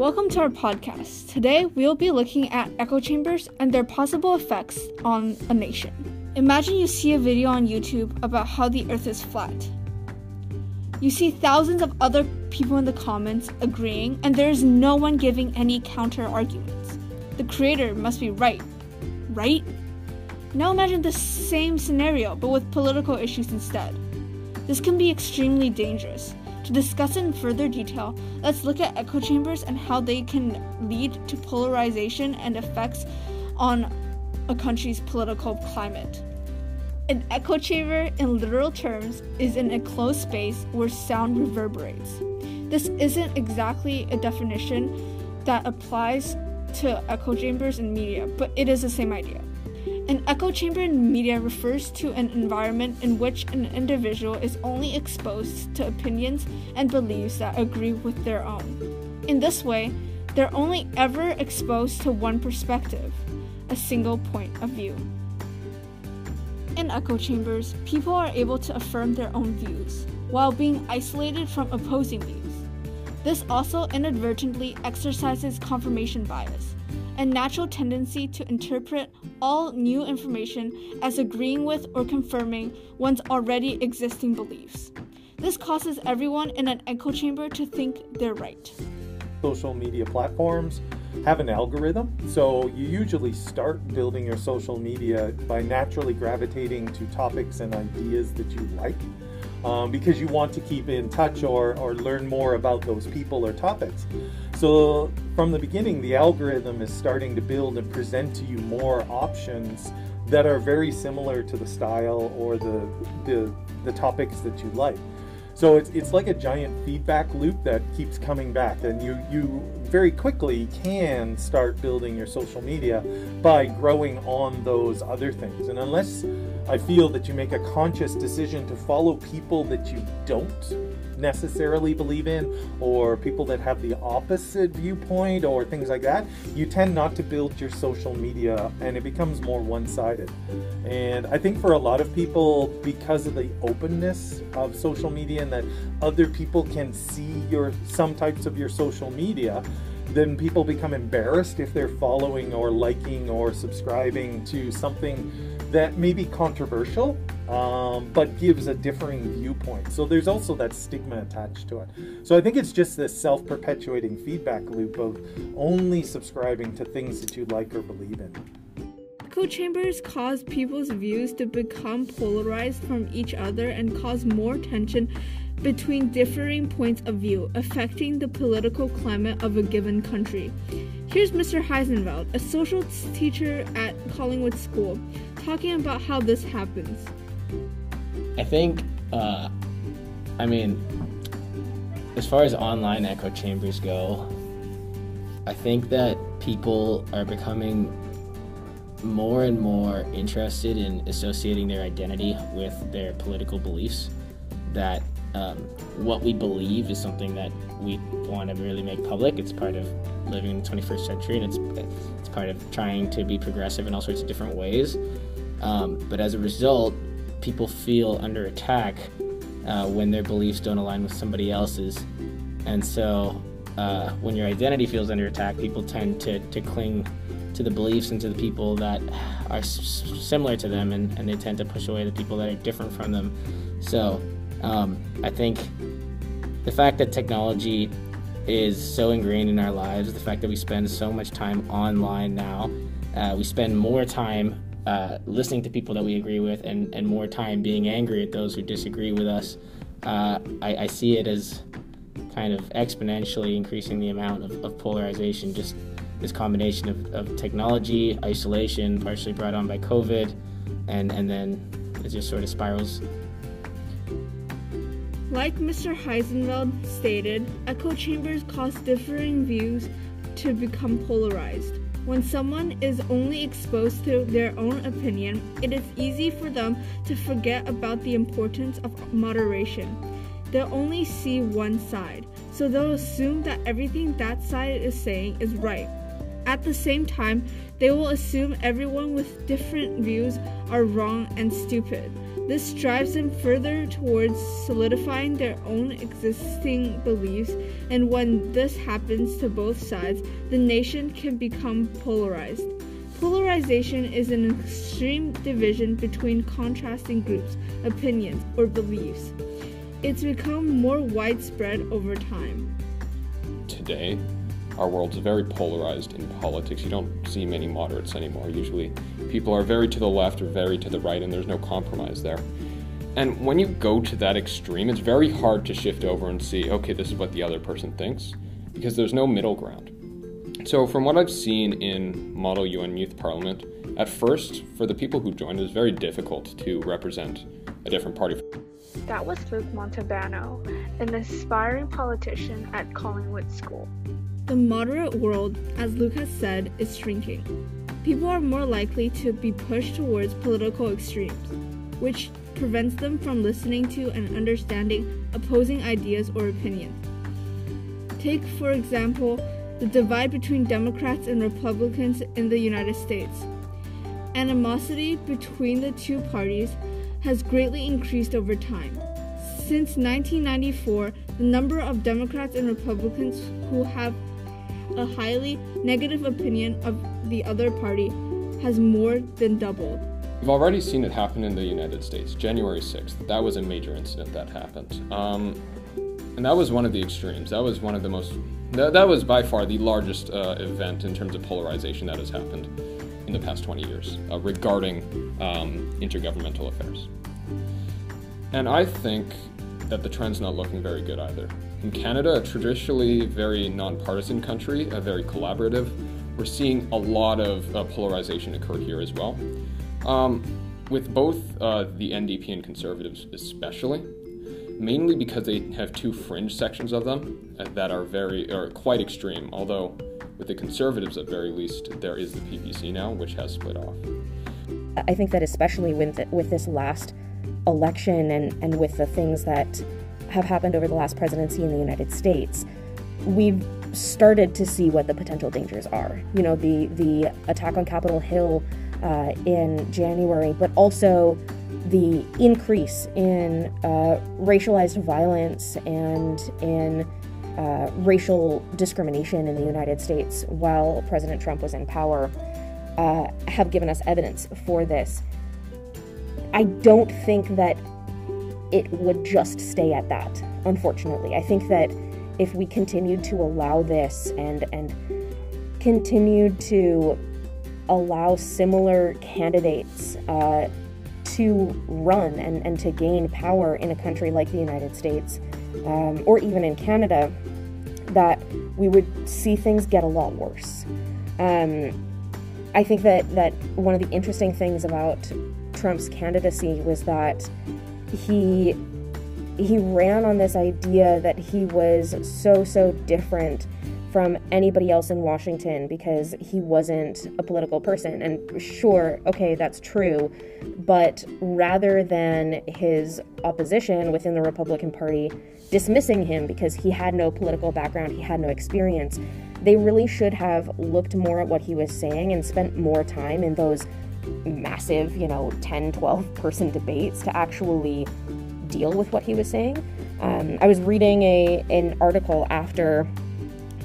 welcome to our podcast. Today we'll be looking at echo chambers and their possible effects on a nation. Imagine you see a video on YouTube about how the earth is flat. You see thousands of other people in the comments agreeing, and there is no one giving any counter arguments. The creator must be right. Right? Now imagine the same scenario, but with political issues instead. This can be extremely dangerous. To discuss in further detail, let's look at echo chambers and how they can lead to polarization and effects on a country's political climate. An echo chamber, in literal terms, is an enclosed space where sound reverberates. This isn't exactly a definition that applies to echo chambers in media, but it is the same idea. An echo chamber in media refers to an environment in which an individual is only exposed to opinions and beliefs that agree with their own. In this way, they're only ever exposed to one perspective, a single point of view. In echo chambers, people are able to affirm their own views while being isolated from opposing views. This also inadvertently exercises confirmation bias a natural tendency to interpret all new information as agreeing with or confirming one's already existing beliefs. This causes everyone in an echo chamber to think they're right. Social media platforms have an algorithm, so you usually start building your social media by naturally gravitating to topics and ideas that you like. Um, because you want to keep in touch or, or learn more about those people or topics. So from the beginning, the algorithm is starting to build and present to you more options that are very similar to the style or the, the, the topics that you like. So it's, it's like a giant feedback loop that keeps coming back, and you, you very quickly can start building your social media by growing on those other things. And unless I feel that you make a conscious decision to follow people that you don't necessarily believe in, or people that have the opposite viewpoint, or things like that, you tend not to build your social media and it becomes more one sided. And I think for a lot of people, because of the openness of social media and that other people can see your some types of your social media, then people become embarrassed if they're following or liking or subscribing to something that may be controversial, um, but gives a differing viewpoint. So there's also that stigma attached to it. So I think it's just this self perpetuating feedback loop of only subscribing to things that you like or believe in. Echo chambers cause people's views to become polarized from each other and cause more tension between differing points of view affecting the political climate of a given country. Here's Mr. Huis in't Veld, a social teacher at Collingwood School, talking about how this happens. I think, uh, I mean, as far as online echo chambers go, I think that people are becoming more and more interested in associating their identity with their political beliefs. That um, what we believe is something that we want to really make public. It's part of living in the 21st century, and it's it's part of trying to be progressive in all sorts of different ways. Um, but as a result, people feel under attack uh, when their beliefs don't align with somebody else's, and so uh, when your identity feels under attack, people tend to to cling to the beliefs and to the people that are s- similar to them, and, and they tend to push away the people that are different from them. So um, I think the fact that technology is so ingrained in our lives, the fact that we spend so much time online now, uh, we spend more time uh, listening to people that we agree with and, and more time being angry at those who disagree with us. Uh, I, I, see it as kind of exponentially increasing the amount of, of polarization, just this combination of, of technology, isolation, partially brought on by COVID, and, and then it just sort of spirals like Mr. Huis in't Veld stated, echo chambers cause differing views to become polarized. When someone is only exposed to their own opinion, it is easy for them to forget about the importance of moderation. They'll only see one side, so they'll assume that everything that side is saying is right. At the same time, they will assume everyone with different views are wrong and stupid. This drives them further towards solidifying their own existing beliefs, and when this happens to both sides, the nation can become polarized. Polarization is an extreme division between contrasting groups, opinions, or beliefs. It's become more widespread over time. Today, our world's very polarized in politics. You don't see many moderates anymore. Usually, people are very to the left or very to the right, and there's no compromise there. And when you go to that extreme, it's very hard to shift over and see, okay, this is what the other person thinks, because there's no middle ground. So, from what I've seen in Model UN Youth Parliament, at first, for the people who joined, it was very difficult to represent a different party. That was Luke Montalbano, an aspiring politician at Collingwood School. The moderate world, as Luke has said, is shrinking. People are more likely to be pushed towards political extremes, which prevents them from listening to and understanding opposing ideas or opinions. Take, for example, the divide between Democrats and Republicans in the United States. Animosity between the two parties has greatly increased over time. Since 1994, the number of Democrats and Republicans who have a highly negative opinion of the other party has more than doubled. We've already seen it happen in the United States. January 6th, that was a major incident that happened. Um, and that was one of the extremes. That was one of the most, that, that was by far the largest uh, event in terms of polarization that has happened in the past 20 years uh, regarding um, intergovernmental affairs. And I think that the trend's not looking very good either. In Canada, a traditionally very nonpartisan country, a very collaborative, we're seeing a lot of uh, polarization occur here as well. Um, with both uh, the NDP and Conservatives, especially, mainly because they have two fringe sections of them uh, that are very or quite extreme. Although, with the Conservatives at very least, there is the PPC now, which has split off. I think that especially with with this last election and, and with the things that have happened over the last presidency in the United States, we've started to see what the potential dangers are. You know, the the attack on Capitol Hill uh, in January, but also the increase in uh, racialized violence and in uh, racial discrimination in the United States while President Trump was in power uh, have given us evidence for this. I don't think that it would just stay at that, unfortunately. I think that if we continued to allow this and and continued to allow similar candidates uh, to run and, and to gain power in a country like the United States um, or even in Canada, that we would see things get a lot worse. Um, I think that, that one of the interesting things about Trump's candidacy was that he he ran on this idea that he was so so different from anybody else in Washington because he wasn't a political person. And sure, okay, that's true. But rather than his opposition within the Republican Party dismissing him because he had no political background, he had no experience, they really should have looked more at what he was saying and spent more time in those massive, you know, 10, 12 person debates to actually deal with what he was saying. Um, I was reading a an article after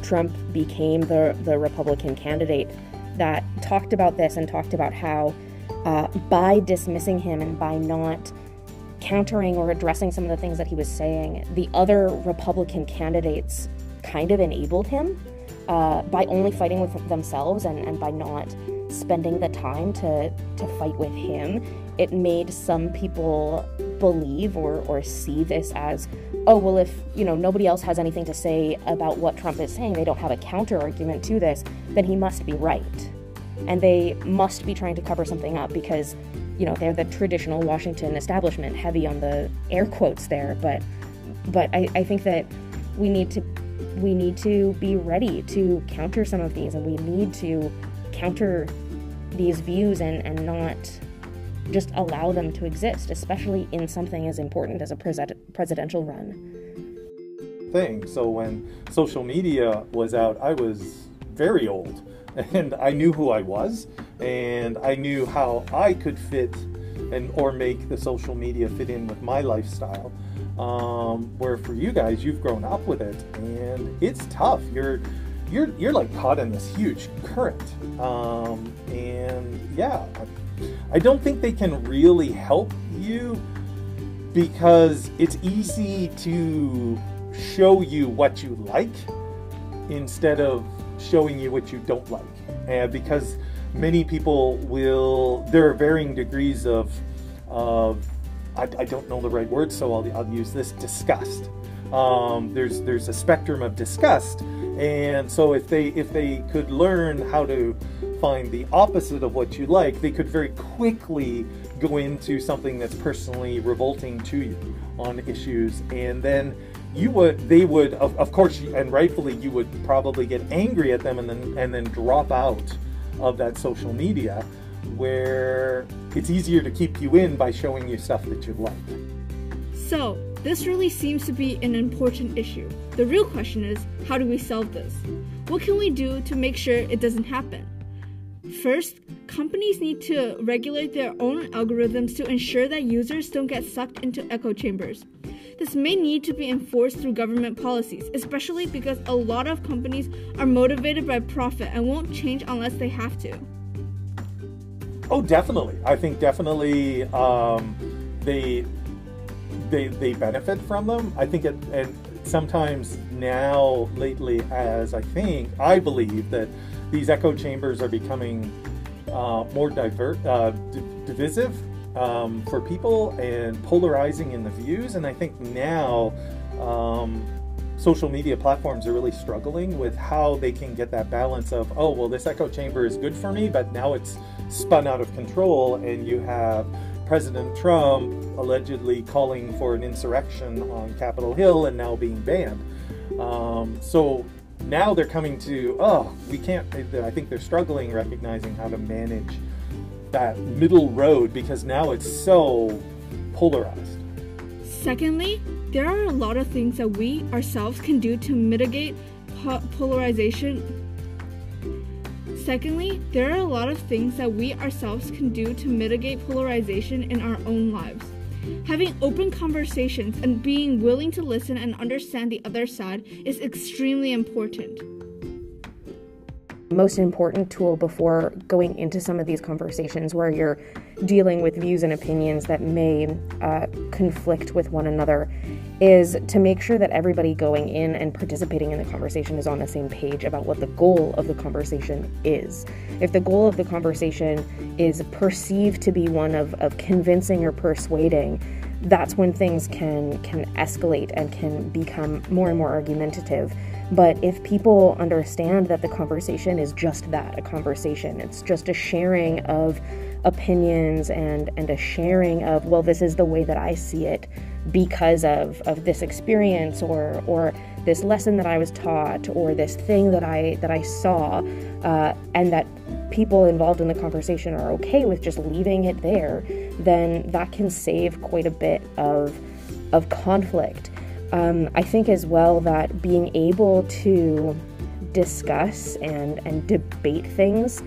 Trump became the, the Republican candidate that talked about this and talked about how uh, by dismissing him and by not countering or addressing some of the things that he was saying, the other Republican candidates kind of enabled him uh, by only fighting with themselves and, and by not spending the time to, to fight with him, it made some people believe or, or see this as, oh, well, if, you know, nobody else has anything to say about what Trump is saying, they don't have a counter argument to this, then he must be right. And they must be trying to cover something up because, you know, they're the traditional Washington establishment, heavy on the air quotes there. But, but I, I think that we need to we need to be ready to counter some of these and we need to counter these views and, and not just allow them to exist, especially in something as important as a pres- presidential run. Thing. So when social media was out, I was very old and I knew who I was and I knew how I could fit and or make the social media fit in with my lifestyle. Um, where for you guys, you've grown up with it, and it's tough. You're you're you're like caught in this huge current, um, and yeah, I, don't think they can really help you because it's easy to show you what you like instead of showing you what you don't like. And because many people will, there are varying degrees of, of I, I don't know the right word, so I'll, I'll use this disgust. Um, there's there's a spectrum of disgust, and so if they if they could learn how to find the opposite of what you like, they could very quickly go into something that's personally revolting to you on issues, and then you would they would of, of course and rightfully you would probably get angry at them and then and then drop out of that social media where it's easier to keep you in by showing you stuff that you like. So, this really seems to be an important issue. The real question is how do we solve this? What can we do to make sure it doesn't happen? First, companies need to regulate their own algorithms to ensure that users don't get sucked into echo chambers. This may need to be enforced through government policies, especially because a lot of companies are motivated by profit and won't change unless they have to. Oh, definitely. I think definitely um, they they they benefit from them. I think it and sometimes now lately, as I think I believe that these echo chambers are becoming uh, more uh, d- divisive um, for people and polarizing in the views. And I think now um, social media platforms are really struggling with how they can get that balance of, oh, well, this echo chamber is good for me, but now it's spun out of control, and you have President Trump allegedly calling for an insurrection on Capitol Hill and now being banned. Um, so now they're coming to, oh, we can't, I think they're struggling recognizing how to manage that middle road because now it's so polarized. Secondly, there are a lot of things that we ourselves can do to mitigate po- polarization. Secondly, there are a lot of things that we ourselves can do to mitigate polarization in our own lives. Having open conversations and being willing to listen and understand the other side is extremely important most important tool before going into some of these conversations where you're dealing with views and opinions that may uh, conflict with one another is to make sure that everybody going in and participating in the conversation is on the same page about what the goal of the conversation is. If the goal of the conversation is perceived to be one of, of convincing or persuading, that's when things can can escalate and can become more and more argumentative but if people understand that the conversation is just that a conversation, it's just a sharing of opinions and, and a sharing of, well, this is the way that I see it because of, of this experience or, or this lesson that I was taught or this thing that I, that I saw, uh, and that people involved in the conversation are okay with just leaving it there, then that can save quite a bit of, of conflict. Um, I think as well that being able to discuss and, and debate things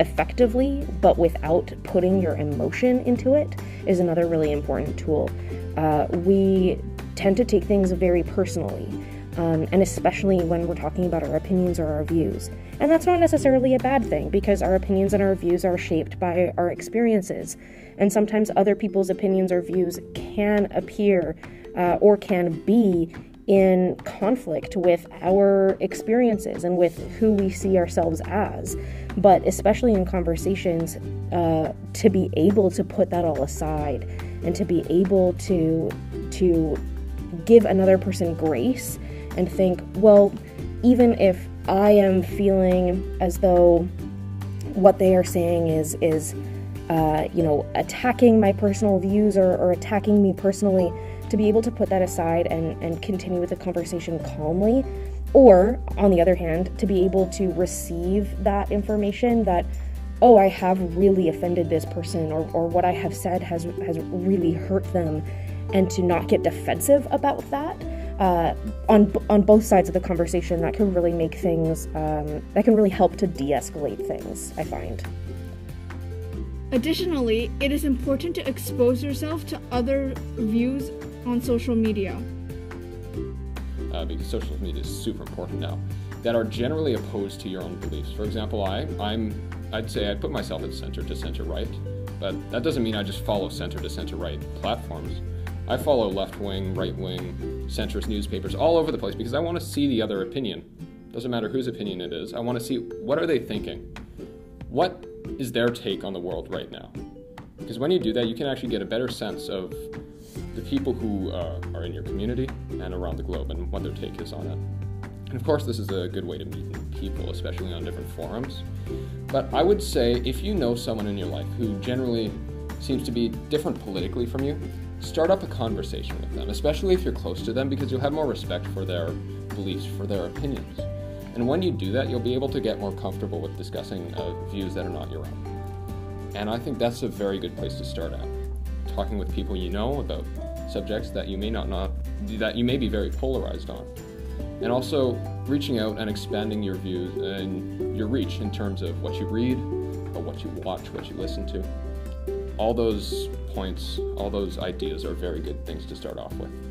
effectively, but without putting your emotion into it, is another really important tool. Uh, we tend to take things very personally, um, and especially when we're talking about our opinions or our views. And that's not necessarily a bad thing because our opinions and our views are shaped by our experiences. And sometimes other people's opinions or views can appear uh, or can be in conflict with our experiences and with who we see ourselves as. But especially in conversations, uh, to be able to put that all aside and to be able to to give another person grace and think, well, even if I am feeling as though what they are saying is is uh, you know attacking my personal views or, or attacking me personally to be able to put that aside and, and continue with the conversation calmly. Or, on the other hand, to be able to receive that information that, oh, I have really offended this person, or, or what I have said has, has really hurt them, and to not get defensive about that. Uh, on on both sides of the conversation, that can really make things um, that can really help to de-escalate things. I find. Additionally, it is important to expose yourself to other views on social media. Uh, because social media is super important now, that are generally opposed to your own beliefs. For example, I, I'm, I'd say I put myself at center to center right, but that doesn't mean I just follow center to center right platforms. I follow left wing, right wing, centrist newspapers all over the place because I want to see the other opinion. Doesn't matter whose opinion it is. I want to see what are they thinking. What is their take on the world right now? Because when you do that, you can actually get a better sense of the people who uh, are in your community and around the globe and what their take is on it. And of course, this is a good way to meet people, especially on different forums. But I would say if you know someone in your life who generally seems to be different politically from you, start up a conversation with them, especially if you're close to them, because you'll have more respect for their beliefs, for their opinions. And when you do that, you'll be able to get more comfortable with discussing uh, views that are not your own. And I think that's a very good place to start out. Talking with people you know about subjects that you may not, not that you may be very polarized on. And also reaching out and expanding your views and your reach in terms of what you read, or what you watch, what you listen to. All those points, all those ideas are very good things to start off with.